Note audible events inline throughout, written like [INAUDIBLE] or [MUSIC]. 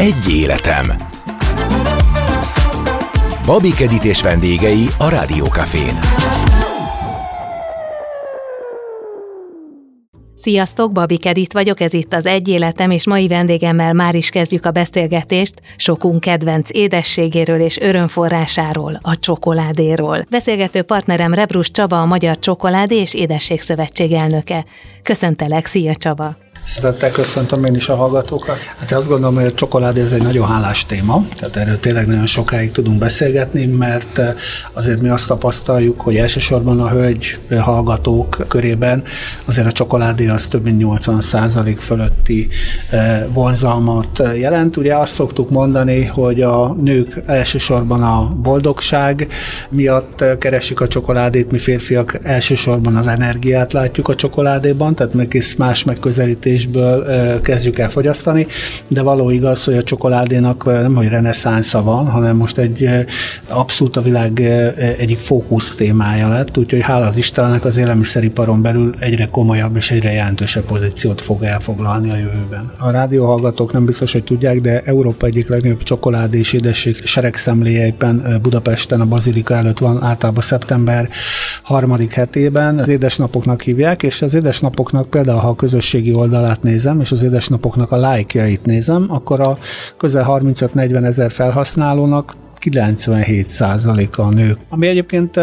Egy életem. Babi Kedit és vendégei a Rádiókafén. Sziasztok, Babi Kedit vagyok, ez itt az Egy Életem, és mai vendégemmel már is kezdjük a beszélgetést sokunk kedvenc édességéről és örömforrásáról, a csokoládéról. Beszélgető partnerem Rebrus Csaba, a Magyar Csokoládé és Édesség Szövetség elnöke. Köszöntelek, szia Csaba! Szeretettel köszöntöm én is a hallgatókat. Hát azt gondolom, hogy a csokoládé ez egy nagyon hálás téma, tehát erről tényleg nagyon sokáig tudunk beszélgetni, mert eh, azért mi azt tapasztaljuk, hogy elsősorban a hölgy hallgatók körében azért a csokoládé az több mint 80% fölötti eh, vonzalmat jelent. Ugye azt szoktuk mondani, hogy a nők elsősorban a boldogság miatt keresik a csokoládét, mi férfiak elsősorban az energiát látjuk a csokoládéban, tehát meg más megközelítés étkezésből kezdjük el fogyasztani, de való igaz, hogy a csokoládénak nem hogy reneszánsza van, hanem most egy abszolút a világ egyik fókusz témája lett, úgyhogy hála az Istennek az élelmiszeriparon belül egyre komolyabb és egyre jelentősebb pozíciót fog elfoglalni a jövőben. A rádióhallgatók nem biztos, hogy tudják, de Európa egyik legnagyobb csokoládé és édesség seregszemléje éppen Budapesten a Bazilika előtt van általában szeptember harmadik hetében. Az édesnapoknak hívják, és az édesnapoknak például, ha a közösségi oldal oldalát nézem, és az édesnapoknak a lájkjait nézem, akkor a közel 35-40 ezer felhasználónak 97%-a a nők. Ami egyébként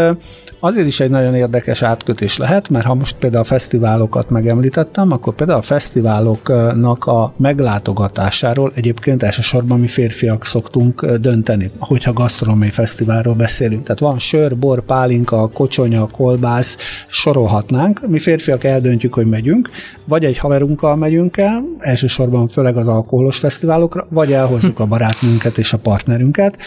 azért is egy nagyon érdekes átkötés lehet, mert ha most például a fesztiválokat megemlítettem, akkor például a fesztiváloknak a meglátogatásáról egyébként elsősorban mi férfiak szoktunk dönteni, hogyha gasztronómiai fesztiválról beszélünk. Tehát van sör, bor, pálinka, kocsonya, kolbász, sorolhatnánk. Mi férfiak eldöntjük, hogy megyünk, vagy egy haverunkkal megyünk el, elsősorban főleg az alkoholos fesztiválokra, vagy elhozzuk a barátnőnket és a partnerünket,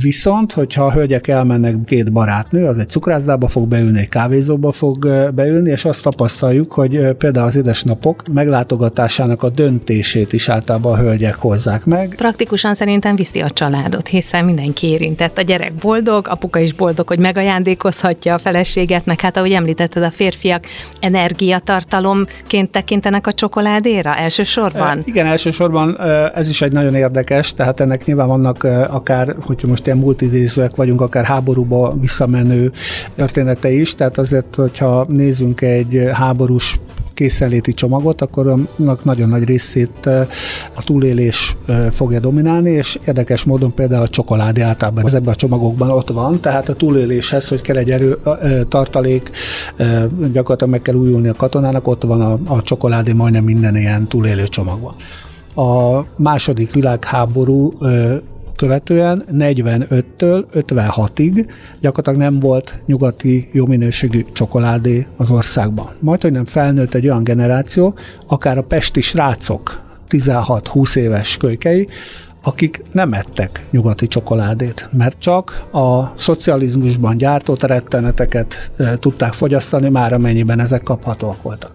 Viszont, hogyha a hölgyek elmennek két barátnő, az egy cukrászdába fog beülni, egy kávézóba fog beülni, és azt tapasztaljuk, hogy például az édesnapok meglátogatásának a döntését is általában a hölgyek hozzák meg. Praktikusan szerintem viszi a családot, hiszen mindenki érintett. A gyerek boldog, apuka is boldog, hogy megajándékozhatja a feleséget, meg hát ahogy említetted, a férfiak energiatartalomként tekintenek a csokoládéra elsősorban? Igen, elsősorban ez is egy nagyon érdekes, tehát ennek nyilván vannak akár, hogy most ilyen multidézőek vagyunk, akár háborúba visszamenő története is, tehát azért, hogyha nézzünk egy háborús készenléti csomagot, akkor annak nagyon nagy részét eh, a túlélés eh, fogja dominálni, és érdekes módon például a csokoládé általában ezekben a csomagokban ott van, tehát a túléléshez, hogy kell egy erő, eh, tartalék, gyakorlatilag meg kell újulni a katonának, ott van a, a csokoládé majdnem minden ilyen túlélő csomagban. A második világháború követően 45-től 56-ig gyakorlatilag nem volt nyugati jó minőségű csokoládé az országban. Majd, hogy nem felnőtt egy olyan generáció, akár a pesti srácok, 16-20 éves kölykei, akik nem ettek nyugati csokoládét, mert csak a szocializmusban gyártott retteneteket e, tudták fogyasztani, már amennyiben ezek kaphatóak voltak.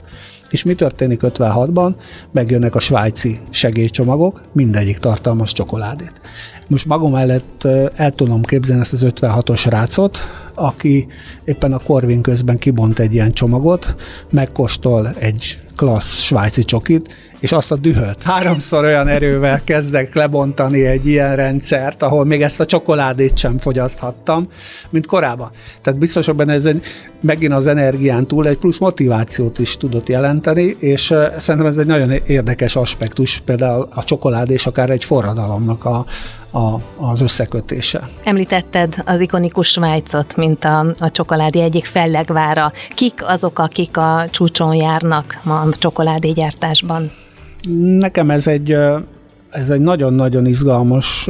És mi történik 56-ban? Megjönnek a svájci segélycsomagok, mindegyik tartalmaz csokoládét. Most magam mellett el tudom képzelni ezt az 56-os rácot, aki éppen a korvin közben kibont egy ilyen csomagot, megkóstol egy klassz svájci csokit, és azt a dühöt háromszor olyan erővel kezdek lebontani egy ilyen rendszert, ahol még ezt a csokoládét sem fogyaszthattam, mint korábban. Tehát biztos, hogy benne ez egy, megint az energián túl egy plusz motivációt is tudott jelenteni, és szerintem ez egy nagyon érdekes aspektus, például a csokoládé és akár egy forradalomnak a, a, az összekötése. Említetted az ikonikus Svájcot, mint a, a csokoládé egyik fellegvára. Kik azok, akik a csúcson járnak ma a csokoládégyártásban? Nekem ez egy ez egy nagyon-nagyon izgalmas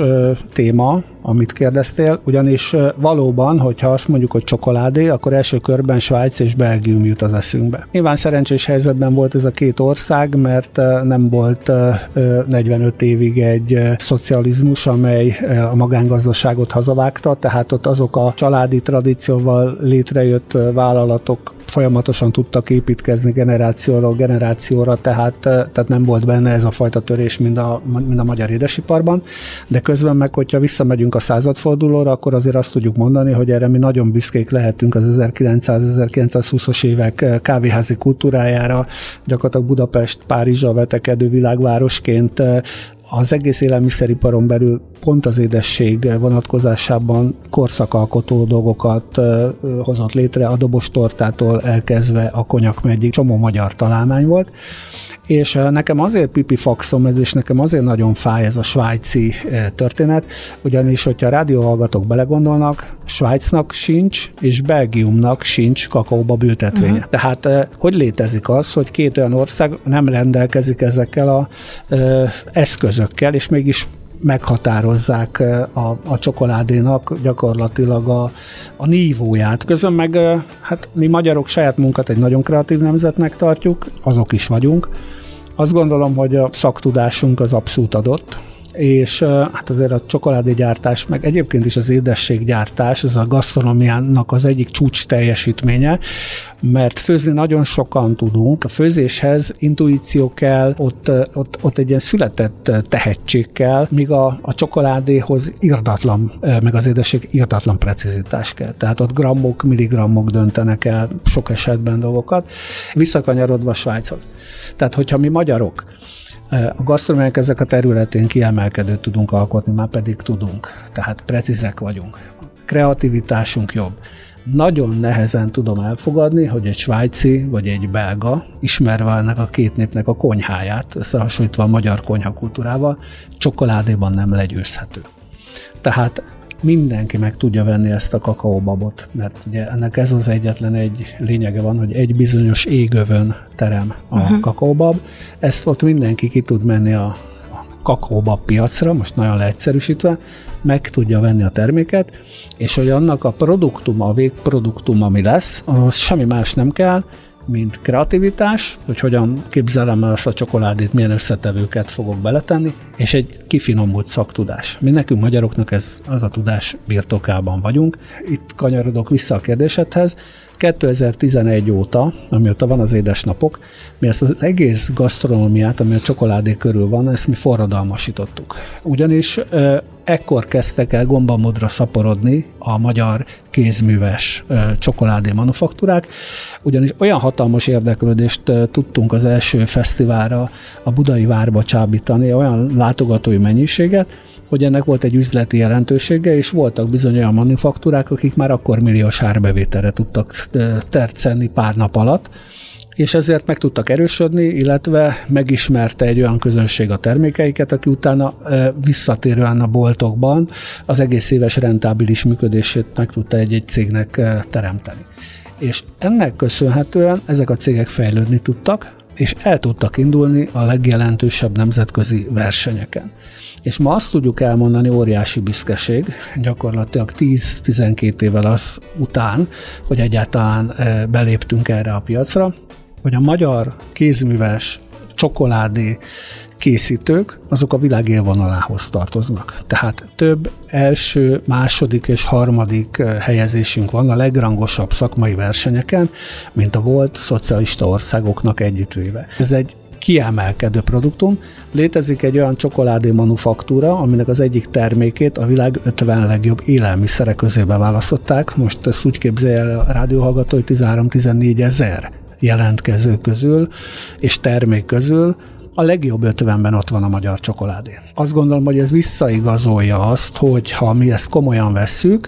téma, amit kérdeztél, ugyanis valóban, hogyha azt mondjuk, hogy csokoládé, akkor első körben Svájc és Belgium jut az eszünkbe. Nyilván szerencsés helyzetben volt ez a két ország, mert nem volt ö, 45 évig egy szocializmus, amely a magángazdaságot hazavágta, tehát ott azok a családi tradícióval létrejött vállalatok folyamatosan tudtak építkezni generációról generációra, tehát, tehát nem volt benne ez a fajta törés, mint a, mint a magyar édesiparban, de közben meg, hogyha visszamegyünk a századfordulóra, akkor azért azt tudjuk mondani, hogy erre mi nagyon büszkék lehetünk az 1900-1920-as évek kávéházi kultúrájára, gyakorlatilag Budapest, Párizsa vetekedő világvárosként az egész élelmiszeriparon belül pont az édesség vonatkozásában korszakalkotó dolgokat hozott létre, a dobostortától elkezdve a konyakmegyig, csomó magyar találmány volt, és nekem azért pipi faxom ez, és nekem azért nagyon fáj ez a svájci történet, ugyanis, hogyha a rádióhallgatók belegondolnak, Svájcnak sincs, és Belgiumnak sincs kakaóba bültetvénye. Uh-huh. Tehát hogy létezik az, hogy két olyan ország nem rendelkezik ezekkel a eszközökkel, és mégis meghatározzák a, a csokoládénak gyakorlatilag a, a nívóját. Közben meg hát mi magyarok saját munkat egy nagyon kreatív nemzetnek tartjuk, azok is vagyunk. Azt gondolom, hogy a szaktudásunk az abszolút adott, és hát azért a csokoládégyártás, meg egyébként is az édességgyártás, ez a gasztronómiának az egyik csúcs teljesítménye, mert főzni nagyon sokan tudunk, a főzéshez intuíció kell, ott, ott, ott egy ilyen született tehetség kell, míg a, a csokoládéhoz irdatlan, meg az édesség irdatlan precizitás kell. Tehát ott grammok, milligrammok döntenek el sok esetben dolgokat, visszakanyarodva Svájchoz. Tehát, hogyha mi magyarok a gasztronómiák ezek a területén kiemelkedőt tudunk alkotni, már pedig tudunk, tehát precízek vagyunk. Kreativitásunk jobb. Nagyon nehezen tudom elfogadni, hogy egy svájci vagy egy belga, ismerve ennek a két népnek a konyháját, összehasonlítva a magyar konyhakultúrával, csokoládéban nem legyőzhető. Tehát mindenki meg tudja venni ezt a kakaóbabot, mert ugye ennek ez az egyetlen egy lényege van, hogy egy bizonyos égövön terem a uh-huh. kakaóbab, ezt ott mindenki ki tud menni a, kakaóbab piacra, most nagyon leegyszerűsítve, meg tudja venni a terméket, és hogy annak a produktum, a végproduktum, ami lesz, az semmi más nem kell, mint kreativitás, hogy hogyan képzelem el azt a csokoládét, milyen összetevőket fogok beletenni, és egy kifinomult szaktudás. Mi nekünk magyaroknak ez az a tudás birtokában vagyunk. Itt kanyarodok vissza a kérdésedhez. 2011 óta, amióta van az édesnapok, mi ezt az egész gasztronómiát, ami a csokoládé körül van, ezt mi forradalmasítottuk. Ugyanis ekkor kezdtek el gombamodra szaporodni a magyar kézműves csokoládé manufaktúrák, ugyanis olyan hatalmas érdeklődést tudtunk az első fesztiválra a Budai Várba csábítani, olyan látogatói mennyiséget, hogy ennek volt egy üzleti jelentősége, és voltak bizony olyan manufaktúrák, akik már akkor milliós árbevételre tudtak tercenni pár nap alatt, és ezért meg tudtak erősödni, illetve megismerte egy olyan közönség a termékeiket, aki utána visszatérően a boltokban az egész éves rentábilis működését meg tudta egy-egy cégnek teremteni. És ennek köszönhetően ezek a cégek fejlődni tudtak, és el tudtak indulni a legjelentősebb nemzetközi versenyeken. És ma azt tudjuk elmondani, óriási büszkeség, gyakorlatilag 10-12 évvel az után, hogy egyáltalán beléptünk erre a piacra, hogy a magyar kézműves csokoládé készítők, azok a világ élvonalához tartoznak. Tehát több első, második és harmadik helyezésünk van a legrangosabb szakmai versenyeken, mint a volt szocialista országoknak együttvéve. Ez egy kiemelkedő produktum. Létezik egy olyan csokoládé manufaktúra, aminek az egyik termékét a világ 50 legjobb élelmiszere közé beválasztották. Most ezt úgy képzelje el a rádióhallgató, hogy 13-14 ezer jelentkező közül és termék közül a legjobb 50-ben ott van a magyar csokoládé. Azt gondolom, hogy ez visszaigazolja azt, hogy ha mi ezt komolyan vesszük,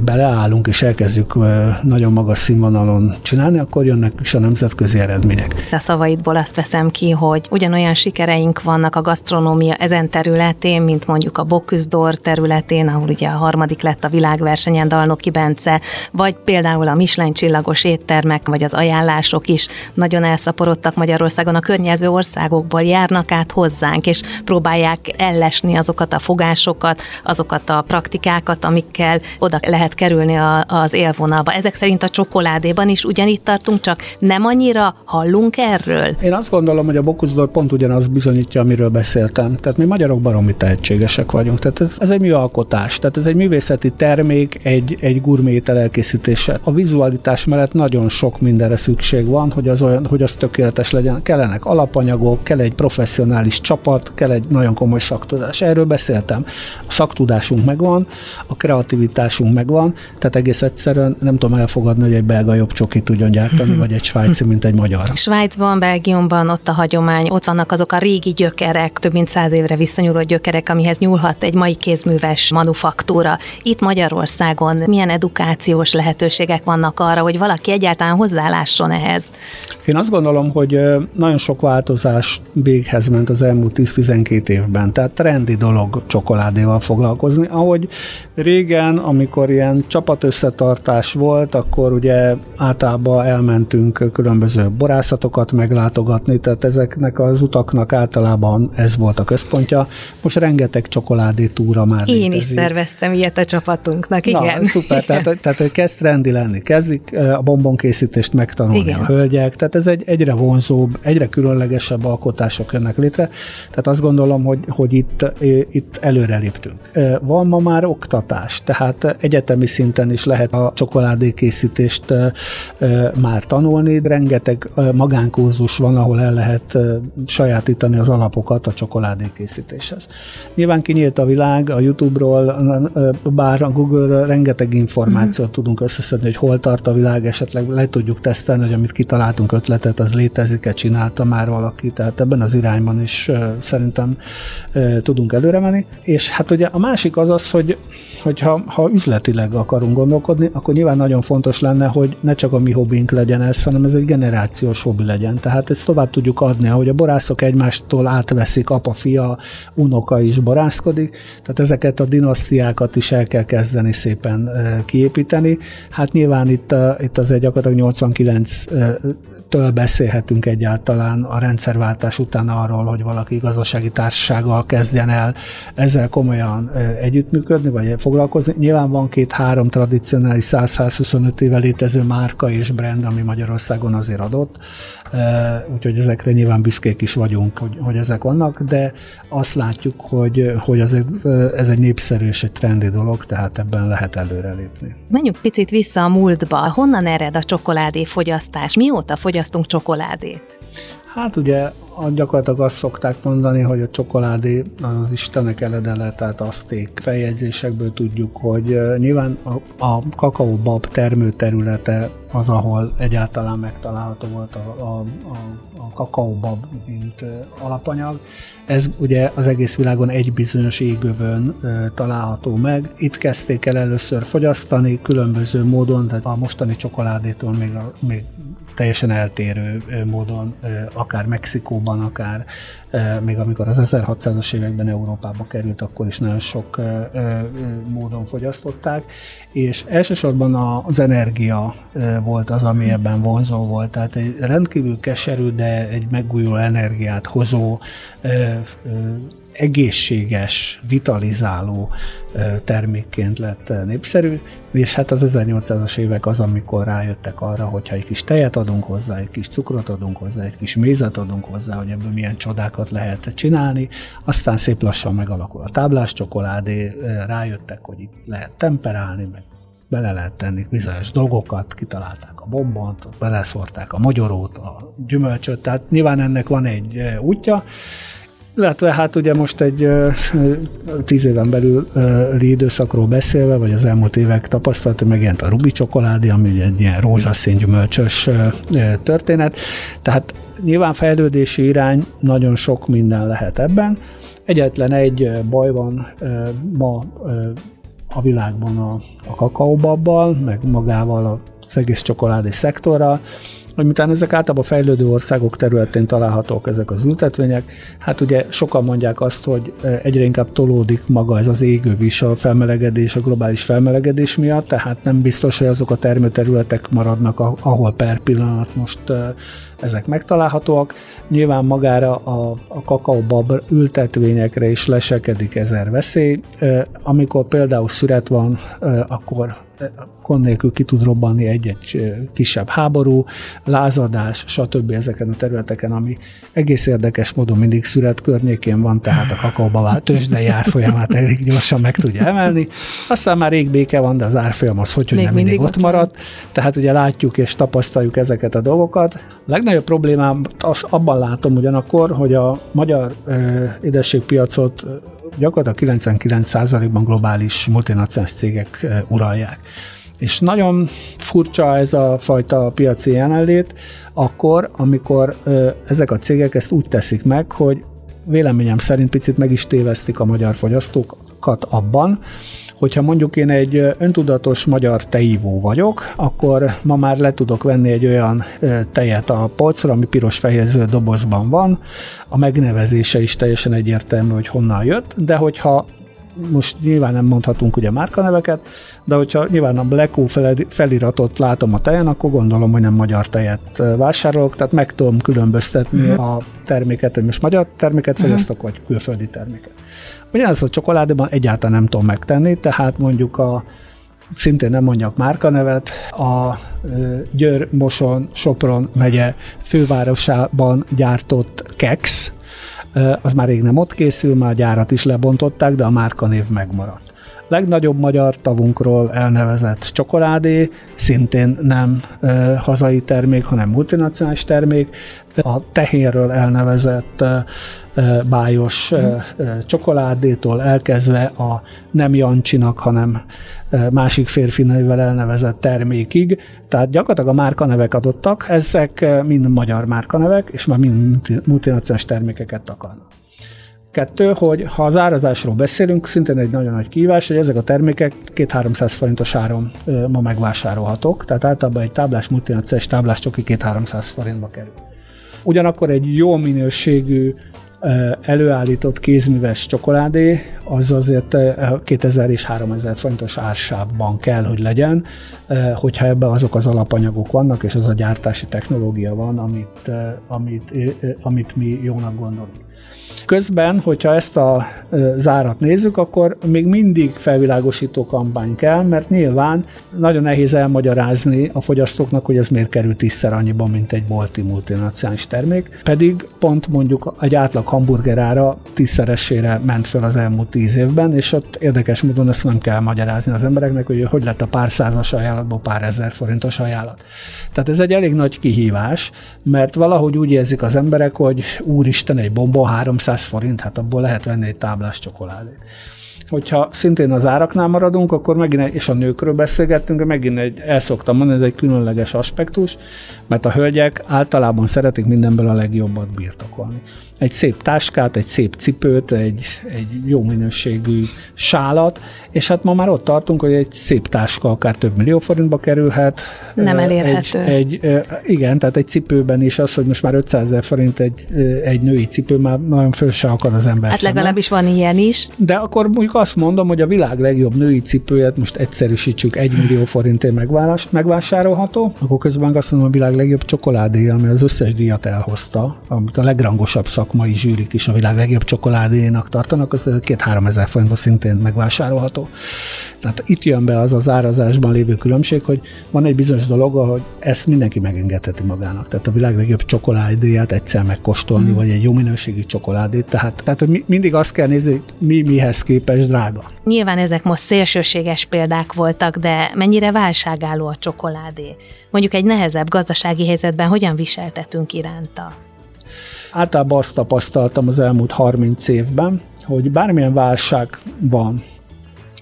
beleállunk és elkezdjük nagyon magas színvonalon csinálni, akkor jönnek is a nemzetközi eredmények. A szavaidból azt veszem ki, hogy ugyanolyan sikereink vannak a gasztronómia ezen területén, mint mondjuk a Bocuse területén, ahol ugye a harmadik lett a világversenyen Dalnoki Bence, vagy például a Michelin csillagos éttermek, vagy az ajánlások is nagyon elszaporodtak Magyarországon a környező országokból járnak át hozzánk, és próbálják ellesni azokat a fogásokat, azokat a praktikákat, amikkel oda lehet kerülni a, az élvonalba. Ezek szerint a csokoládéban is ugyanitt tartunk, csak nem annyira hallunk erről? Én azt gondolom, hogy a Bokuszdor pont ugyanaz bizonyítja, amiről beszéltem. Tehát mi magyarok baromi tehetségesek vagyunk. Tehát ez, ez egy műalkotás, tehát ez egy művészeti termék, egy, egy gurmétel elkészítése. A vizualitás mellett nagyon sok mindenre szükség van, hogy az, olyan, hogy az tökéletes legyen. Kellenek alapanyagok, kell egy egy professzionális csapat, kell egy nagyon komoly szaktudás. Erről beszéltem. A szaktudásunk megvan, a kreativitásunk megvan, tehát egész egyszerűen nem tudom elfogadni, hogy egy belga jobb csoki tudjon gyártani, [LAUGHS] vagy egy svájci, mint egy magyar. Svájcban, Belgiumban ott a hagyomány, ott vannak azok a régi gyökerek, több mint száz évre visszanyúló gyökerek, amihez nyúlhat egy mai kézműves manufaktúra. Itt Magyarországon milyen edukációs lehetőségek vannak arra, hogy valaki egyáltalán hozzálásson ehhez? Én azt gondolom, hogy nagyon sok változás véghez ment az elmúlt 10-12 évben, tehát trendi dolog csokoládéval foglalkozni. Ahogy régen, amikor ilyen csapatösszetartás volt, akkor ugye általában elmentünk különböző borászatokat meglátogatni, tehát ezeknek az utaknak általában ez volt a központja. Most rengeteg csokoládé túra már Én létezik. is szerveztem ilyet a csapatunknak, igen. Na, szuper, igen. tehát, tehát hogy kezd trendi lenni, kezdik a bombonkészítést megtanulni igen. a hölgyek, tehát ez egy egyre vonzóbb, egyre különlegesebb alkotások jönnek létre, tehát azt gondolom, hogy, hogy itt, itt előre léptünk. Van ma már oktatás, tehát egyetemi szinten is lehet a csokoládékészítést már tanulni, rengeteg magánkurzus van, ahol el lehet sajátítani az alapokat a csokoládékészítéshez. Nyilván kinyílt a világ, a YouTube-ról, bár a Google-ről rengeteg információt mm. tudunk összeszedni, hogy hol tart a világ, esetleg le tudjuk tesztelni, hogy amit kitaláltunk ötletet, az létezik-e, csinálta már valaki, tehát ebben az irányban is szerintem tudunk előre menni. És hát ugye a másik az az, hogy hogyha ha üzletileg akarunk gondolkodni, akkor nyilván nagyon fontos lenne, hogy ne csak a mi hobbink legyen ez, hanem ez egy generációs hobbi legyen. Tehát ezt tovább tudjuk adni, ahogy a borászok egymástól átveszik, apa, fia, unoka is borászkodik, tehát ezeket a dinasztiákat is el kell kezdeni szépen kiépíteni. Hát nyilván itt, itt az egy gyakorlatilag 89 től beszélhetünk egyáltalán a rendszerváltás után arról, hogy valaki gazdasági társasággal kezdjen el ezzel komolyan együttműködni, vagy foglalkozni. Nyilván van két-három tradicionális 100-125 éve létező márka és brand, ami Magyarországon azért adott, úgyhogy ezekre nyilván büszkék is vagyunk, hogy, hogy ezek vannak, de azt látjuk, hogy, hogy az, ez egy népszerű és egy trendi dolog, tehát ebben lehet előrelépni. Menjünk picit vissza a múltba. Honnan ered a csokoládé fogyasztás? Mióta fogyasztunk csokoládét? Hát ugye gyakorlatilag azt szokták mondani, hogy a csokoládé az Istenek eledele, tehát azték feljegyzésekből tudjuk, hogy nyilván a, a kakaóbab termőterülete az, ahol egyáltalán megtalálható volt a, a, a, a kakaóbab, mint alapanyag. Ez ugye az egész világon egy bizonyos égövön található meg. Itt kezdték el először fogyasztani különböző módon, tehát a mostani csokoládétól még, a, még teljesen eltérő módon, akár Mexikóban, akár még amikor az 1600-as években Európába került, akkor is nagyon sok módon fogyasztották, és elsősorban az energia volt az, ami ebben vonzó volt, tehát egy rendkívül keserű, de egy megújuló energiát hozó egészséges, vitalizáló termékként lett népszerű, és hát az 1800-as évek az, amikor rájöttek arra, hogyha egy kis tejet adunk hozzá, egy kis cukrot adunk hozzá, egy kis mézet adunk hozzá, hogy ebből milyen csodákat lehet csinálni, aztán szép lassan megalakul a táblás csokoládé, rájöttek, hogy itt lehet temperálni, meg bele lehet tenni bizonyos dolgokat, kitalálták a bombont, beleszórták a magyarót, a gyümölcsöt, tehát nyilván ennek van egy útja, illetve hát ugye most egy tíz éven belül időszakról beszélve, vagy az elmúlt évek tapasztalata, megjelent a Rubi csokoládé, ami egy ilyen rózsaszín gyümölcsös történet. Tehát nyilván fejlődési irány, nagyon sok minden lehet ebben. Egyetlen egy baj van ma a világban a, a kakaóbabbal, meg magával az egész csokoládé szektorral, hogy miután ezek általában fejlődő országok területén találhatók ezek az ültetvények, hát ugye sokan mondják azt, hogy egyre inkább tolódik maga ez az égővis a felmelegedés, a globális felmelegedés miatt, tehát nem biztos, hogy azok a termőterületek maradnak, ahol per pillanat most ezek megtalálhatóak. Nyilván magára a, a kakaóbab ültetvényekre is leselkedik ezer veszély. Amikor például szüret van, akkor gond nélkül ki tud robbanni egy-egy kisebb háború, lázadás, stb. ezeken a területeken, ami egész érdekes módon mindig szület környékén van, tehát a kakaóba vált tőzsdei árfolyamát [LAUGHS] elég gyorsan meg tudja emelni. Aztán már rég béke van, de az árfolyam az hogy, hogy nem mindig, mindig ott maradt. Tehát ugye látjuk és tapasztaljuk ezeket a dolgokat. A legnagyobb problémám az abban látom ugyanakkor, hogy a magyar ö, édességpiacot gyakorlatilag 99%-ban globális multinacionális cégek uralják. És nagyon furcsa ez a fajta piaci jelenlét, akkor, amikor ö, ezek a cégek ezt úgy teszik meg, hogy véleményem szerint picit meg is tévesztik a magyar fogyasztókat abban, hogyha mondjuk én egy öntudatos magyar teívó vagyok, akkor ma már le tudok venni egy olyan tejet a polcra, ami piros-fehér dobozban van, a megnevezése is teljesen egyértelmű, hogy honnan jött, de hogyha most nyilván nem mondhatunk ugye márkaneveket, de hogyha nyilván a Black feliratot látom a tejen, akkor gondolom, hogy nem magyar tejet vásárolok, tehát meg tudom különböztetni uh-huh. a terméket, hogy most magyar terméket uh-huh. fogyasztok, vagy külföldi terméket. Ugyanezt a csokoládéban? Egyáltalán nem tudom megtenni, tehát mondjuk a szintén nem mondjak márkanevet, a Győr, Moson, Sopron megye fővárosában gyártott keks, az már rég nem ott készül, már a gyárat is lebontották, de a márkanév megmaradt legnagyobb magyar tavunkról elnevezett csokoládé, szintén nem ö, hazai termék, hanem multinacionális termék, a tehénről elnevezett ö, bájos ö, csokoládétól elkezdve a nem Jancsinak, hanem másik férfi nevével elnevezett termékig. Tehát gyakorlatilag a márkanevek adottak, ezek mind magyar márkanevek, és már mind multinacionális termékeket akarnak. Kettő, hogy ha az árazásról beszélünk, szintén egy nagyon nagy kívás, hogy ezek a termékek 2-300 forintos áron ma megvásárolhatók, tehát általában egy táblás multinacionális táblás csoki 2-300 forintba kerül. Ugyanakkor egy jó minőségű előállított kézműves csokoládé, az azért 2000 és 3000 forintos ársávban kell, hogy legyen, hogyha ebben azok az alapanyagok vannak, és az a gyártási technológia van, amit, amit, amit mi jónak gondolunk. Közben, hogyha ezt a zárat nézzük, akkor még mindig felvilágosító kampány kell, mert nyilván nagyon nehéz elmagyarázni a fogyasztóknak, hogy ez miért kerül tízszer annyiban, mint egy bolti multinacionális termék, pedig pont mondjuk egy átlag hamburgerára tízszeresére ment fel az elmúlt tíz évben, és ott érdekes módon ezt nem kell magyarázni az embereknek, hogy hogy lett a pár százas ajánlatból pár ezer forintos ajánlat. Tehát ez egy elég nagy kihívás, mert valahogy úgy érzik az emberek, hogy úristen, egy bomba 300 forint, hát abból lehet venni egy táblás csokoládét. Hogyha szintén az áraknál maradunk, akkor megint, és a nőkről beszélgettünk, megint egy, el szoktam mondani, ez egy különleges aspektus, mert a hölgyek általában szeretik mindenből a legjobbat birtokolni egy szép táskát, egy szép cipőt, egy, egy jó minőségű sálat, és hát ma már ott tartunk, hogy egy szép táska akár több millió forintba kerülhet. Nem elérhető. Egy, egy, igen, tehát egy cipőben is az, hogy most már 500 ezer forint egy, egy női cipő, már nagyon föl se akar az ember. Hát legalábbis van ilyen is. De akkor mondjuk azt mondom, hogy a világ legjobb női cipőjét most egyszerűsítsük, egy millió forintért megvásárolható, akkor közben azt mondom, a világ legjobb csokoládé, ami az összes díjat elhozta, amit a legrangosabb szak szakmai zsűrik is a világ legjobb csokoládénak tartanak, az két-három ezer forintban szintén megvásárolható. Tehát itt jön be az az árazásban lévő különbség, hogy van egy bizonyos dolog, hogy ezt mindenki megengedheti magának. Tehát a világ legjobb csokoládéját egyszer megkóstolni, mm. vagy egy jó minőségű csokoládét. Tehát, tehát hogy mindig azt kell nézni, hogy mi mihez képes drága. Nyilván ezek most szélsőséges példák voltak, de mennyire válságálló a csokoládé? Mondjuk egy nehezebb gazdasági helyzetben hogyan viseltetünk iránta? Általában azt tapasztaltam az elmúlt 30 évben, hogy bármilyen válság van,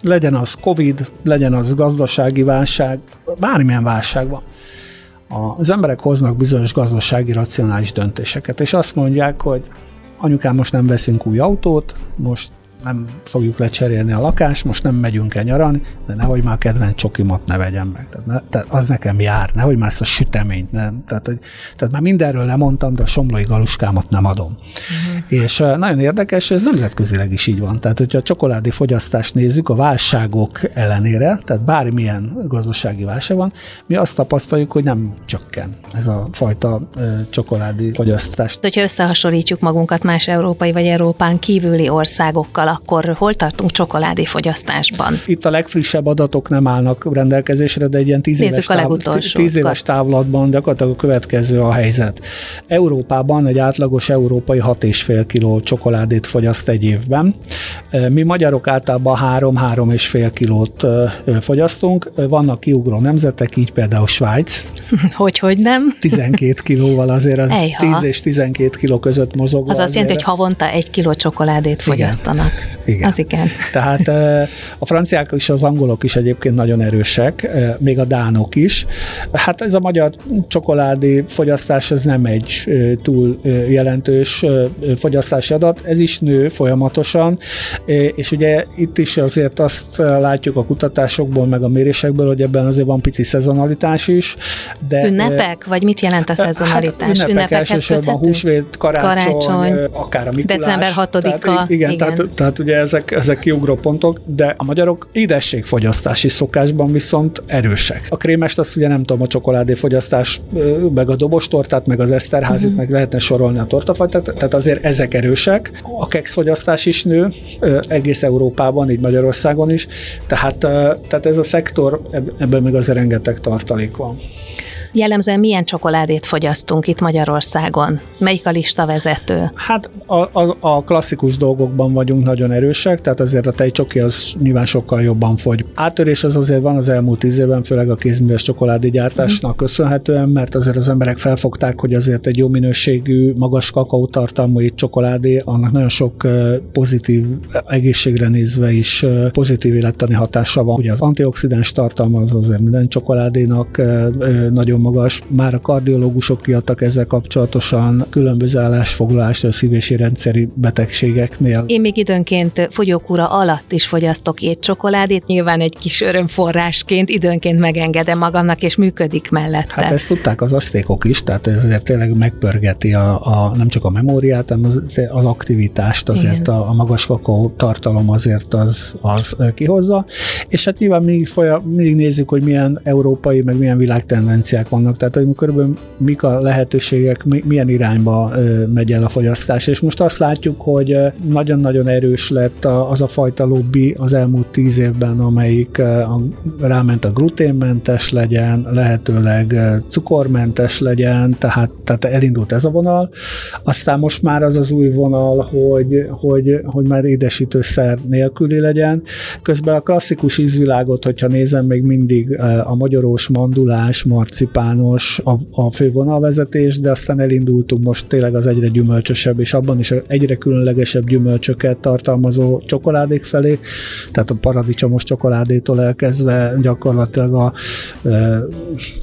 legyen az Covid, legyen az gazdasági válság, bármilyen válság van, az emberek hoznak bizonyos gazdasági racionális döntéseket, és azt mondják, hogy anyukám, most nem veszünk új autót, most nem fogjuk lecserélni a lakást, most nem megyünk el nyaralni, de nehogy már kedvenc csokimat ne vegyem meg. Tehát, ne, tehát az nekem jár, nehogy már ezt a süteményt nem. Tehát, hogy, tehát már mindenről lemondtam, de a somlói galuskámat nem adom. Uh-huh. És uh, nagyon érdekes, ez nemzetközileg is így van. Tehát, hogyha a csokoládé fogyasztást nézzük, a válságok ellenére, tehát bármilyen gazdasági válság van, mi azt tapasztaljuk, hogy nem csökken ez a fajta uh, csokoládé fogyasztás. Hogyha összehasonlítjuk magunkat más európai vagy Európán kívüli országokkal, akkor hol tartunk csokoládé fogyasztásban? Itt a legfrissebb adatok nem állnak rendelkezésre, de egy ilyen tíz éves, táv, tíz éves távlatban gyakorlatilag a következő a helyzet. Európában egy átlagos európai 6,5 kg csokoládét fogyaszt egy évben. Mi magyarok általában 3-3,5 kilót fogyasztunk. Vannak kiugró nemzetek, így például Svájc. [LAUGHS] Hogy, hogy nem? [LAUGHS] 12 kilóval azért az Ejha. 10 és 12 kiló között mozog. Az azt jelenti, hogy havonta egy kiló csokoládét fogyasztanak. Igen. Az igen. Tehát a franciák és az angolok is egyébként nagyon erősek, még a dánok is. Hát ez a magyar csokoládé fogyasztás, ez nem egy túl jelentős fogyasztási adat, ez is nő folyamatosan, és ugye itt is azért azt látjuk a kutatásokból, meg a mérésekből, hogy ebben azért van pici szezonalitás is. De, ünnepek? Vagy mit jelent a hát szezonalitás? Hát ünnepek Ünnepekhez elsősorban köthető? húsvét, karácsony, karácsony, akár a Mikulás. December 6-a. Tehát, igen, igen. Tehát, tehát ugye ezek, ezek kiugró pontok, de a magyarok édességfogyasztási szokásban viszont erősek. A krémest azt ugye nem tudom, a csokoládéfogyasztás, meg a dobostortát, meg az eszterházit, uh-huh. meg lehetne sorolni a tortafajtát, tehát azért ezek erősek. A kekszfogyasztás is nő, egész Európában, így Magyarországon is, tehát, tehát ez a szektor, ebben meg azért rengeteg tartalék van. Jellemzően milyen csokoládét fogyasztunk itt Magyarországon? Melyik a lista vezető? Hát a, a, a klasszikus dolgokban vagyunk nagyon erősek, tehát azért a tejcsoki az nyilván sokkal jobban fogy. Áttörés az azért van az elmúlt tíz évben, főleg a kézműves csokoládégyártásnak mm. köszönhetően, mert azért az emberek felfogták, hogy azért egy jó minőségű, magas kakaótartalmú csokoládé, annak nagyon sok pozitív, egészségre nézve is pozitív élettani hatása van. Ugye az antioxidáns tartalma az azért minden csokoládénak nagyon magas. Már a kardiológusok kiadtak ezzel kapcsolatosan különböző állásfoglalást a szívési rendszeri betegségeknél. Én még időnként fogyókúra alatt is fogyasztok csokoládét, nyilván egy kis örömforrásként időnként megengedem magamnak, és működik mellette. Hát ezt tudták az asztékok is, tehát ezért tényleg megpörgeti a, a nem csak a memóriát, hanem az, az aktivitást, azért a, a magas kakaó tartalom azért az, az kihozza, és hát nyilván mindig, folyam, mindig nézzük, hogy milyen európai, meg milyen világtendenciák vannak, tehát hogy körülbelül mik a lehetőségek, milyen irányba megy el a fogyasztás, és most azt látjuk, hogy nagyon-nagyon erős lett az a fajta lobby az elmúlt tíz évben, amelyik ráment a gluténmentes legyen, lehetőleg cukormentes legyen, tehát, tehát elindult ez a vonal, aztán most már az az új vonal, hogy, hogy, hogy már édesítőszer nélküli legyen, közben a klasszikus ízvilágot, hogyha nézem, még mindig a magyarós mandulás, marcipán, japános a, a fővonalvezetés, de aztán elindultunk most tényleg az egyre gyümölcsösebb, és abban is egyre különlegesebb gyümölcsöket tartalmazó csokoládék felé, tehát a paradicsomos csokoládétól elkezdve gyakorlatilag a e,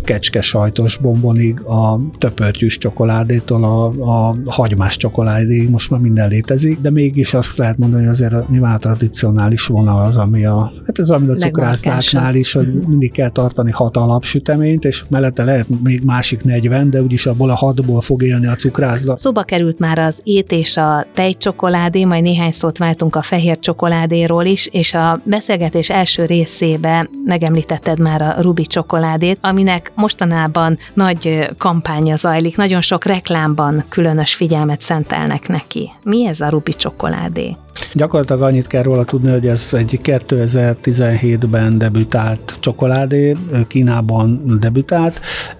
kecske sajtos bombonig, a töpörtyűs csokoládétól a, a hagymás csokoládéig most már minden létezik, de mégis azt lehet mondani, hogy azért a nyilván tradicionális vonal az, ami a, hát ez valami a cukrásznáknál is, hogy mindig kell tartani hat alapsüteményt, és mellette lehet még másik 40, de úgyis abból a hatból fog élni a cukrászda. Szóba került már az ét és a tejcsokoládé, majd néhány szót váltunk a fehér csokoládéról is, és a beszélgetés első részébe megemlítetted már a Rubi csokoládét, aminek mostanában nagy kampánya zajlik, nagyon sok reklámban különös figyelmet szentelnek neki. Mi ez a Rubi csokoládé? Gyakorlatilag annyit kell róla tudni, hogy ez egy 2017-ben debütált csokoládé, Kínában debütált.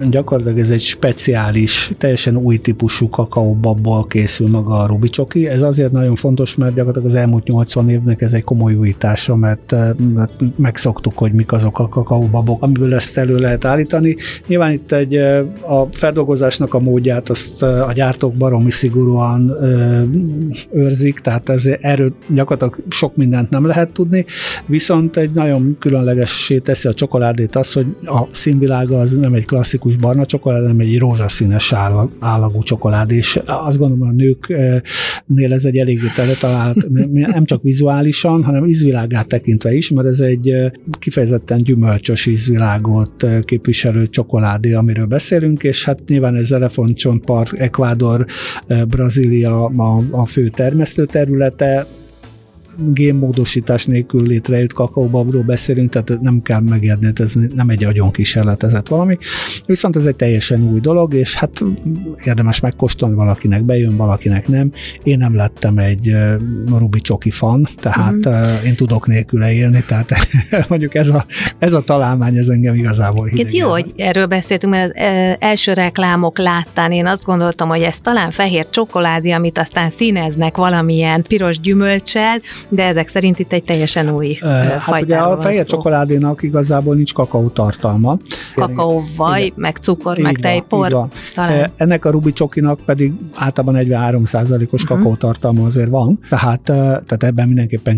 Gyakorlatilag ez egy speciális, teljesen új típusú kakaóbabból készül maga a Rubi csoki. Ez azért nagyon fontos, mert gyakorlatilag az elmúlt 80 évnek ez egy komoly újítása, mert, mert megszoktuk, hogy mik azok a kakaóbabok, amiből ezt elő lehet állítani. Nyilván itt egy a feldolgozásnak a módját azt a gyártók baromi szigorúan őrzik, tehát ez erő gyakorlatilag sok mindent nem lehet tudni, viszont egy nagyon különlegessé teszi a csokoládét az, hogy a színvilága az nem egy klasszikus barna csokoládé, hanem egy rózsaszínes állagú csokoládé, és azt gondolom a nőknél ez egy eléggé talált, nem csak vizuálisan, hanem ízvilágát tekintve is, mert ez egy kifejezetten gyümölcsös ízvilágot képviselő csokoládé, amiről beszélünk, és hát nyilván ez Elefantcsontpark, Ecuador, Brazília a, a fő termesztő területe, génmódosítás nélkül létrejött kakaóbabról beszélünk, tehát nem kell megérni, ez nem egy agyon kísérletezett valami. Viszont ez egy teljesen új dolog, és hát érdemes megkóstolni, valakinek bejön, valakinek nem. Én nem lettem egy Rubi Csoki fan, tehát mm. én tudok nélküle élni, tehát [LAUGHS] mondjuk ez a, ez a találmány, ez engem igazából hideg. jó, hogy erről beszéltünk, mert az első reklámok láttán én azt gondoltam, hogy ez talán fehér csokoládé, amit aztán színeznek valamilyen piros gyümölcsel, de ezek szerint itt egy teljesen új uh, hát ugye a fehér csokoládénak igazából nincs kakaó tartalma. Kakaó, vaj, meg cukor, így meg tejpor. Talán. Ennek a Rubi csokinak pedig általában 43%-os uh-huh. kakaó tartalma azért van, tehát, tehát ebben mindenképpen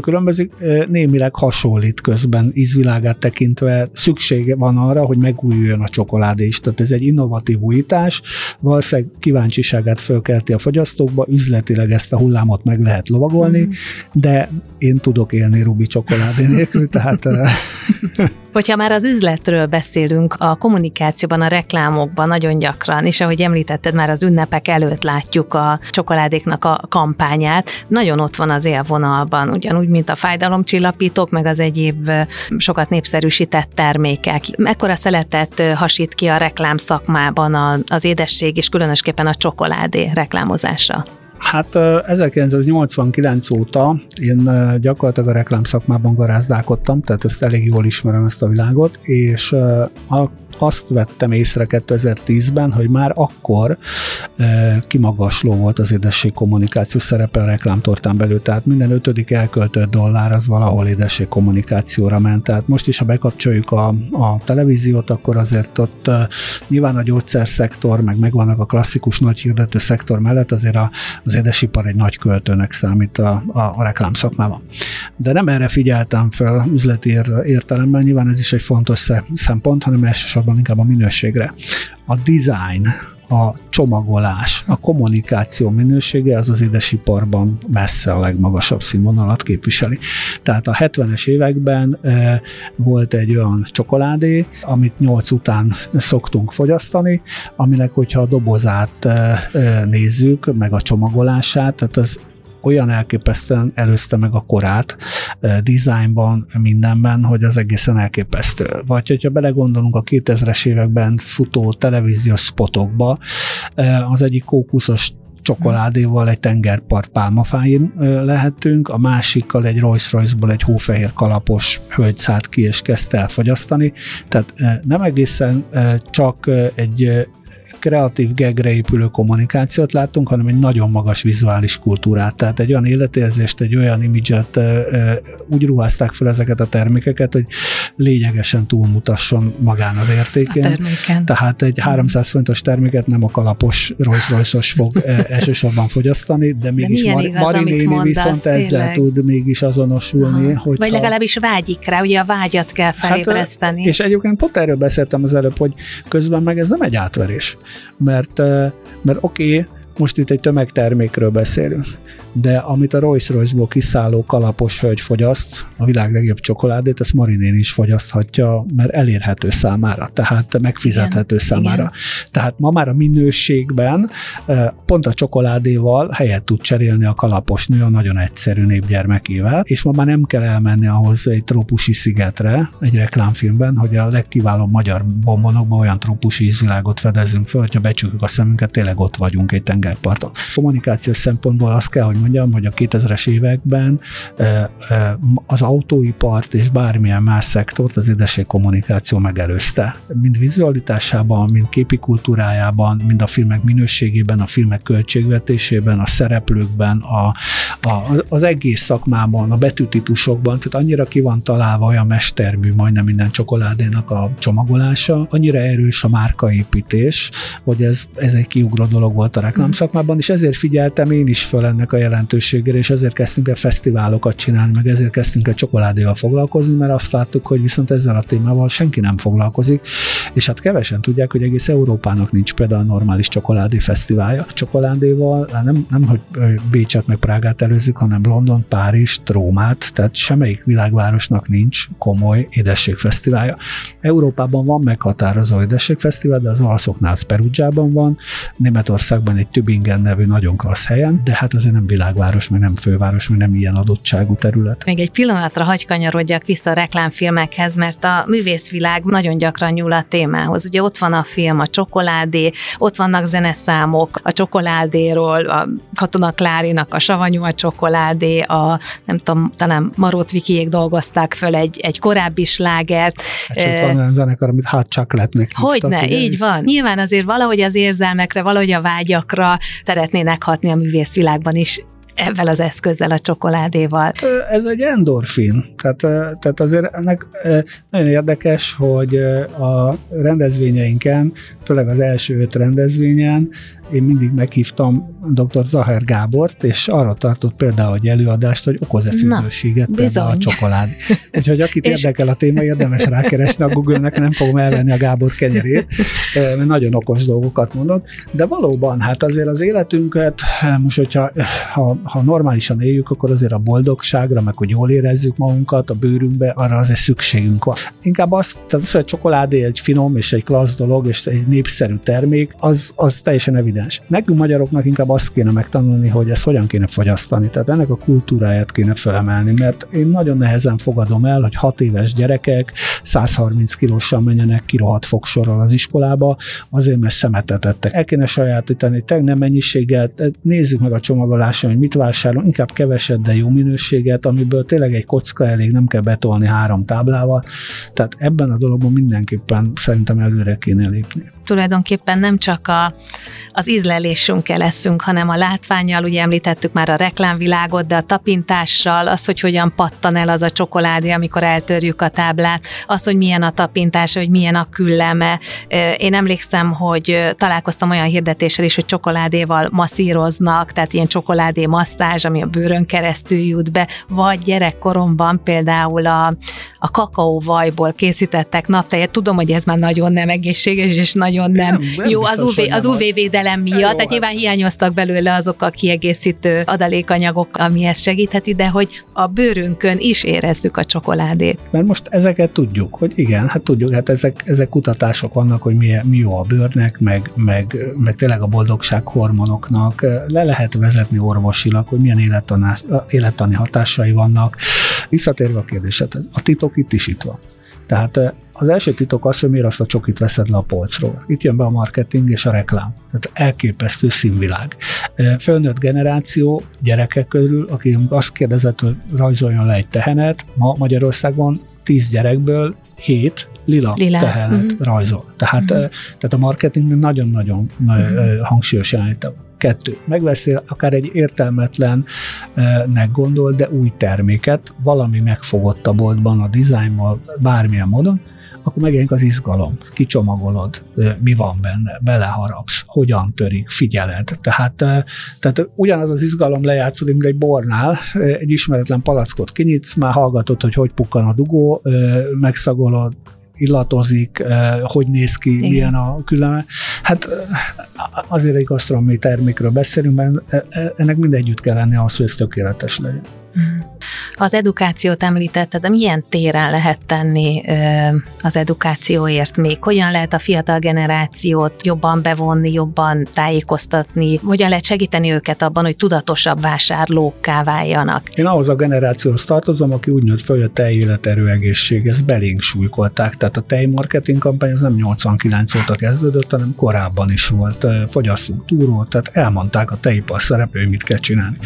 különbözik. Némileg hasonlít közben ízvilágát tekintve szüksége van arra, hogy megújuljon a csokoládé is. Tehát ez egy innovatív újítás, valószínűleg kíváncsiságát fölkelti a fogyasztókba, üzletileg ezt a hullámot meg lehet lovagolni, mm. de én tudok élni Rubi csokoládé nélkül, tehát... Hogyha már az üzletről beszélünk, a kommunikációban, a reklámokban nagyon gyakran, és ahogy említetted, már az ünnepek előtt látjuk a csokoládéknak a kampányát, nagyon ott van az élvonalban, ugyanúgy, mint a fájdalomcsillapítók, meg az egyéb sokat népszerűsített termékek. Mekkora szeletet hasít ki a reklám szakmában az édesség, és különösképpen a csokoládé reklámozása? Hát 1989 óta én gyakorlatilag a reklám szakmában garázdálkodtam, tehát ezt elég jól ismerem ezt a világot, és a azt vettem észre 2010-ben, hogy már akkor e, kimagasló volt az édesség kommunikáció szerepe a reklámtortán belül, tehát minden ötödik elköltött dollár az valahol édesség kommunikációra ment. Tehát most is, ha bekapcsoljuk a, a televíziót, akkor azért ott e, nyilván a gyógyszerszektor, meg megvannak a klasszikus nagy hirdető szektor mellett, azért a, az édesipar egy nagy költőnek számít a, a, a reklám szakmában. De nem erre figyeltem fel üzleti értelemben, nyilván ez is egy fontos szempont, hanem elsősorban elsősorban inkább a minőségre. A design, a csomagolás, a kommunikáció minősége az az édesiparban messze a legmagasabb színvonalat képviseli. Tehát a 70-es években e, volt egy olyan csokoládé, amit 8 után szoktunk fogyasztani, aminek, hogyha a dobozát e, nézzük, meg a csomagolását, tehát az olyan elképesztően előzte meg a korát dizájnban, mindenben, hogy az egészen elképesztő. Vagy hogyha belegondolunk a 2000-es években futó televíziós spotokba, az egyik kókuszos csokoládéval egy tengerpart pálmafáin lehetünk, a másikkal egy Rolls-Royce-ból egy hófehér kalapos hölgy szállt ki és kezdte elfogyasztani. Tehát nem egészen csak egy kreatív gegre épülő kommunikációt láttunk, hanem egy nagyon magas vizuális kultúrát. Tehát egy olyan életérzést, egy olyan imidzset úgy ruházták fel ezeket a termékeket, hogy lényegesen túlmutasson magán az értékén. A terméken. Tehát egy 300 fontos terméket nem a kalapos Rolls royce fog [LAUGHS] elsősorban fogyasztani, de mégis de Mar- Mari néni viszont tényleg. ezzel tud mégis azonosulni. Hogy Vagy legalábbis vágyik rá, ugye a vágyat kell hát, felébreszteni. Hát, és egyébként pont erről beszéltem az előbb, hogy közben meg ez nem egy átverés mert, mert oké, okay, most itt egy tömegtermékről beszélünk, de amit a Rolls-Royce-ból kiszálló kalapos hölgy fogyaszt, a világ legjobb csokoládét, ezt Marinén is fogyaszthatja, mert elérhető számára, tehát megfizethető igen, számára. Igen. Tehát ma már a minőségben pont a csokoládéval helyet tud cserélni a kalapos nő a nagyon egyszerű népgyermekével, és ma már nem kell elmenni ahhoz egy trópusi szigetre, egy reklámfilmben, hogy a legkiválóbb magyar bombonokban olyan trópusi ízvilágot fedezünk fel, hogyha becsukjuk a szemünket, tényleg ott vagyunk egy tengerparton. Kommunikációs szempontból azt kell, hogy mondjam, hogy a 2000-es években az autóipart és bármilyen más szektort az édesség kommunikáció megelőzte. Mind vizualitásában, mind képi kultúrájában, mind a filmek minőségében, a filmek költségvetésében, a szereplőkben, a, a, az egész szakmában, a betűtípusokban, tehát annyira ki van találva olyan mestermű majdnem minden csokoládénak a csomagolása, annyira erős a márkaépítés, hogy ez, ez egy kiugró dolog volt a reklámszakmában, és ezért figyeltem én is föl ennek a jelentőségére, és ezért kezdtünk el fesztiválokat csinálni, meg ezért kezdtünk el csokoládéval foglalkozni, mert azt láttuk, hogy viszont ezzel a témával senki nem foglalkozik, és hát kevesen tudják, hogy egész Európának nincs például normális csokoládé fesztiválja. Csokoládéval nem, nem hogy Bécset meg Prágát elő megnevezzük, hanem London, Párizs, Rómát, tehát semmelyik világvárosnak nincs komoly édességfesztiválja. Európában van meghatározó édességfesztivál, de az olaszoknál az Perugiában van, Németországban egy Tübingen nevű nagyon klassz helyen, de hát azért nem világváros, meg nem főváros, meg nem ilyen adottságú terület. Még egy pillanatra hagy kanyarodjak vissza a reklámfilmekhez, mert a művészvilág nagyon gyakran nyúl a témához. Ugye ott van a film, a csokoládé, ott vannak zeneszámok a csokoládéról, a Katona Klárinak a savanyú a csokoládé, a nem tudom, talán Marót Vikiék dolgozták föl egy, egy korábbi slágert. Hát sőt, van olyan zenekar, amit hát csak lehetnek Hogyne, így van. Nyilván azért valahogy az érzelmekre, valahogy a vágyakra szeretnének hatni a művészvilágban is ebben az eszközzel, a csokoládéval. Ez egy endorfin. Tehát, tehát azért ennek nagyon érdekes, hogy a rendezvényeinken, főleg az első öt rendezvényen én mindig meghívtam dr. Zaher Gábort, és arra tartott például egy előadást, hogy okoz-e függőséget például a csokolád. [LAUGHS] Úgyhogy akit és... érdekel a téma, érdemes rákeresni a Google-nek, nem fogom elvenni a Gábor kenyerét, mert nagyon okos dolgokat mondott. De valóban, hát azért az életünket, most hogyha ha, ha normálisan éljük, akkor azért a boldogságra, meg hogy jól érezzük magunkat a bőrünkbe, arra azért szükségünk van. Inkább azt, tehát az, hogy a csokoládé egy finom és egy klassz dolog, és egy népszerű termék, az, az teljesen evidens evidens. Nekünk magyaroknak inkább azt kéne megtanulni, hogy ezt hogyan kéne fogyasztani, tehát ennek a kultúráját kéne felemelni, mert én nagyon nehezen fogadom el, hogy hat éves gyerekek 130 kilósan menjenek kirohadt fogsorral az iskolába, azért, mert szemetet ettek. El kéne sajátítani, teg nem mennyiséget, nézzük meg a csomagoláson, hogy mit vásárolunk, inkább keveset, de jó minőséget, amiből tényleg egy kocka elég, nem kell betolni három táblával. Tehát ebben a dologban mindenképpen szerintem előre kéne lépni. Tulajdonképpen nem csak a, az ízlelésünkkel leszünk, hanem a látványjal, ugye említettük már a reklámvilágot, de a tapintással, az, hogy hogyan pattan el az a csokoládé, amikor eltörjük a táblát, az, hogy milyen a tapintás, hogy milyen a külleme. Én emlékszem, hogy találkoztam olyan hirdetéssel is, hogy csokoládéval masszíroznak, tehát ilyen csokoládé masszázs, ami a bőrön keresztül jut be, vagy gyerekkoromban például a, a kakaóvajból készítettek naptejet. Tudom, hogy ez már nagyon nem egészséges, és nagyon nem, nem, nem jó az, UV, az UV-védelem miatt, Jó, tehát nyilván hiányoztak belőle azok a kiegészítő adalékanyagok, ami ezt segítheti, de hogy a bőrünkön is érezzük a csokoládét. Mert most ezeket tudjuk, hogy igen, hát tudjuk, hát ezek, ezek kutatások vannak, hogy mi, mi jó a bőrnek, meg, meg, meg tényleg a boldogság hormonoknak, le lehet vezetni orvosilag, hogy milyen élettani hatásai vannak. Visszatérve a kérdésedhez, a titok itt is itt van. Tehát az első titok az, hogy miért azt a csokit veszed le a polcról. Itt jön be a marketing és a reklám. Tehát elképesztő színvilág. Fölnőtt generáció gyerekek körül, aki azt kérdezett, hogy rajzoljon le egy tehenet, ma Magyarországon 10 gyerekből 7 lila Lilát. tehenet mm-hmm. rajzol. Tehát, mm-hmm. tehát a marketing nagyon-nagyon mm-hmm. hangsúlyos jelenléte Kettő, megveszél akár egy értelmetlennek gondol, de új terméket, valami megfogott a boltban, a dizájnmal, bármilyen módon, akkor megjelenik az izgalom, kicsomagolod, mi van benne, beleharapsz, hogyan törik, figyeled. Tehát, tehát ugyanaz az izgalom lejátszódik, mint egy bornál, egy ismeretlen palackot kinyitsz, már hallgatod, hogy hogy pukkan a dugó, megszagolod, illatozik, hogy néz ki, Igen. milyen a különböző. Hát azért egy gasztronómiai termékről beszélünk, mert ennek mindegyütt kell lenni ahhoz, hogy ez tökéletes legyen. Mhm. Az edukációt említetted, de milyen téren lehet tenni az edukációért még? Hogyan lehet a fiatal generációt jobban bevonni, jobban tájékoztatni? Hogyan lehet segíteni őket abban, hogy tudatosabb vásárlókká váljanak? Én ahhoz a generációhoz tartozom, aki úgy nőtt föl, hogy a tej életerő egészség, ezt belénk súlykolták. Tehát a tejmarketing kampány az nem 89 óta kezdődött, hanem korábban is volt. Fogyasszunk túról, tehát elmondták a tejipar szereplői, mit kell csinálni.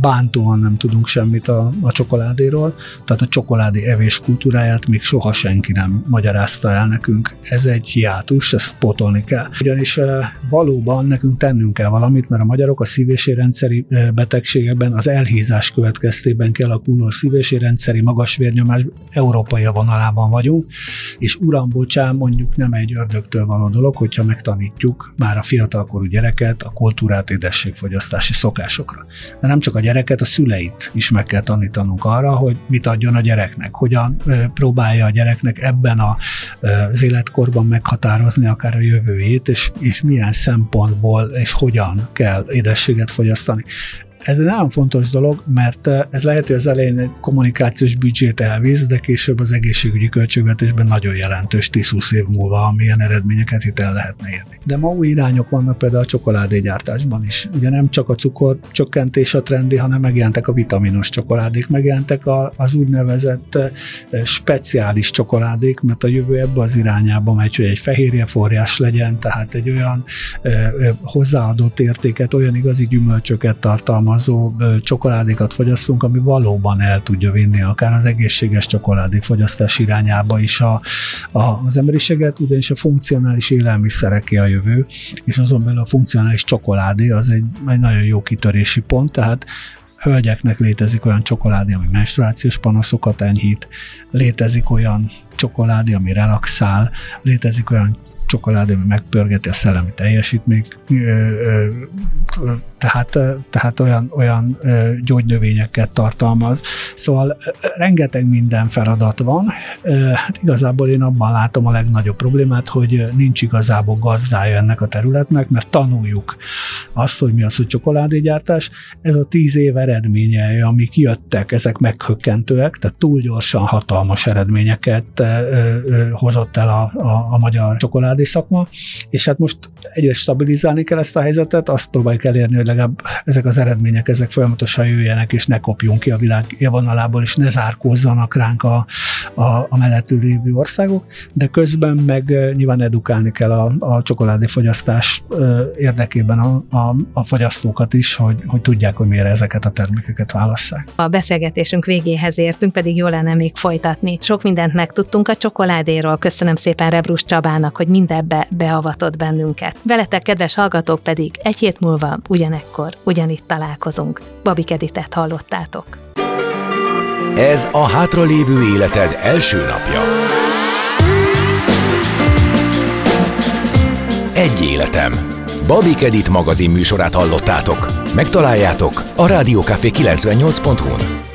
Bántóan nem tudunk semmit a, a csokoládéról, tehát a csokoládé evés kultúráját még soha senki nem magyarázta el nekünk. Ez egy hiátus, ezt potolni kell. Ugyanis eh, valóban nekünk tennünk kell valamit, mert a magyarok a szívésérendszeri eh, betegségekben az elhízás következtében kialakuló szívésérendszeri magas vérnyomás európai vonalában vagyunk, és uram, bocsán, mondjuk nem egy ördögtől való dolog, hogyha megtanítjuk már a fiatalkorú gyereket a kultúrát édességfogyasztási szokásokra. De nem csak a gyereket, a szüleit is meg kell tanítanunk arra, hogy mit adjon a gyereknek, hogyan próbálja a gyereknek ebben a, az életkorban meghatározni akár a jövőjét, és, és milyen szempontból és hogyan kell édességet fogyasztani Ez egy nagyon fontos dolog, mert ez lehet, hogy az elején egy kommunikációs büdzsét elvisz, de később az egészségügyi költségvetésben nagyon jelentős 10-20 év múlva milyen eredményeket itt el lehetne érni. De ma új irányok vannak például a csokoládégyártásban is. Ugye nem csak a cukor csökkentés a trendi, hanem megjelentek a vitaminos csokoládék, megjelentek az úgynevezett speciális csokoládék, mert a jövő ebbe az irányába megy, hogy egy fehérjeforrás legyen, tehát egy olyan hozzáadott értéket, olyan igazi gyümölcsöket tartalmazó csokoládékat fogyasztunk, ami valóban el tudja vinni akár az egészséges csokoládé fogyasztás irányába is a, a, az emberiséget, ugyanis a funkcionális élelmiszereké a jövő, és azon belül a funkcionális csokoládé az egy, egy nagyon jó kitörési pont, tehát hölgyeknek létezik olyan csokoládé, ami menstruációs panaszokat enyhít, létezik olyan csokoládé, ami relaxál, létezik olyan csokoládé, megpörgeti a szellemi teljesítményt, tehát, tehát olyan, olyan gyógynövényeket tartalmaz. Szóval rengeteg minden feladat van. Hát igazából én abban látom a legnagyobb problémát, hogy nincs igazából gazdája ennek a területnek, mert tanuljuk azt, hogy mi az, hogy csokoládégyártás. Ez a tíz év eredménye, ami kijöttek, ezek meghökkentőek, tehát túl gyorsan hatalmas eredményeket hozott el a, a, a magyar csokoládé szakma, és hát most egyre stabilizálni kell ezt a helyzetet, azt próbáljuk elérni, hogy legalább ezek az eredmények, ezek folyamatosan jöjjenek, és ne kopjunk ki a világ élvonalából, és ne zárkózzanak ránk a, a, a mellettül lévő országok, de közben meg nyilván edukálni kell a, a csokoládéfogyasztás érdekében a, a, a fogyasztókat is, hogy, hogy tudják, hogy miért ezeket a termékeket válasszák. A beszélgetésünk végéhez értünk, pedig jó lenne még folytatni. Sok mindent megtudtunk a csokoládéról. Köszönöm szépen Rebrus Csabának, hogy mindebbe beavatott bennünket. Veletek, kedves hallgatók, pedig egy hét múlva ugyanekkor, ugyanitt találkozunk. Babi Keditet hallottátok. Ez a hátralévő életed első napja. Egy életem. Babi Kedit magazin műsorát hallottátok. Megtaláljátok a Rádiókafé 98.hu-n.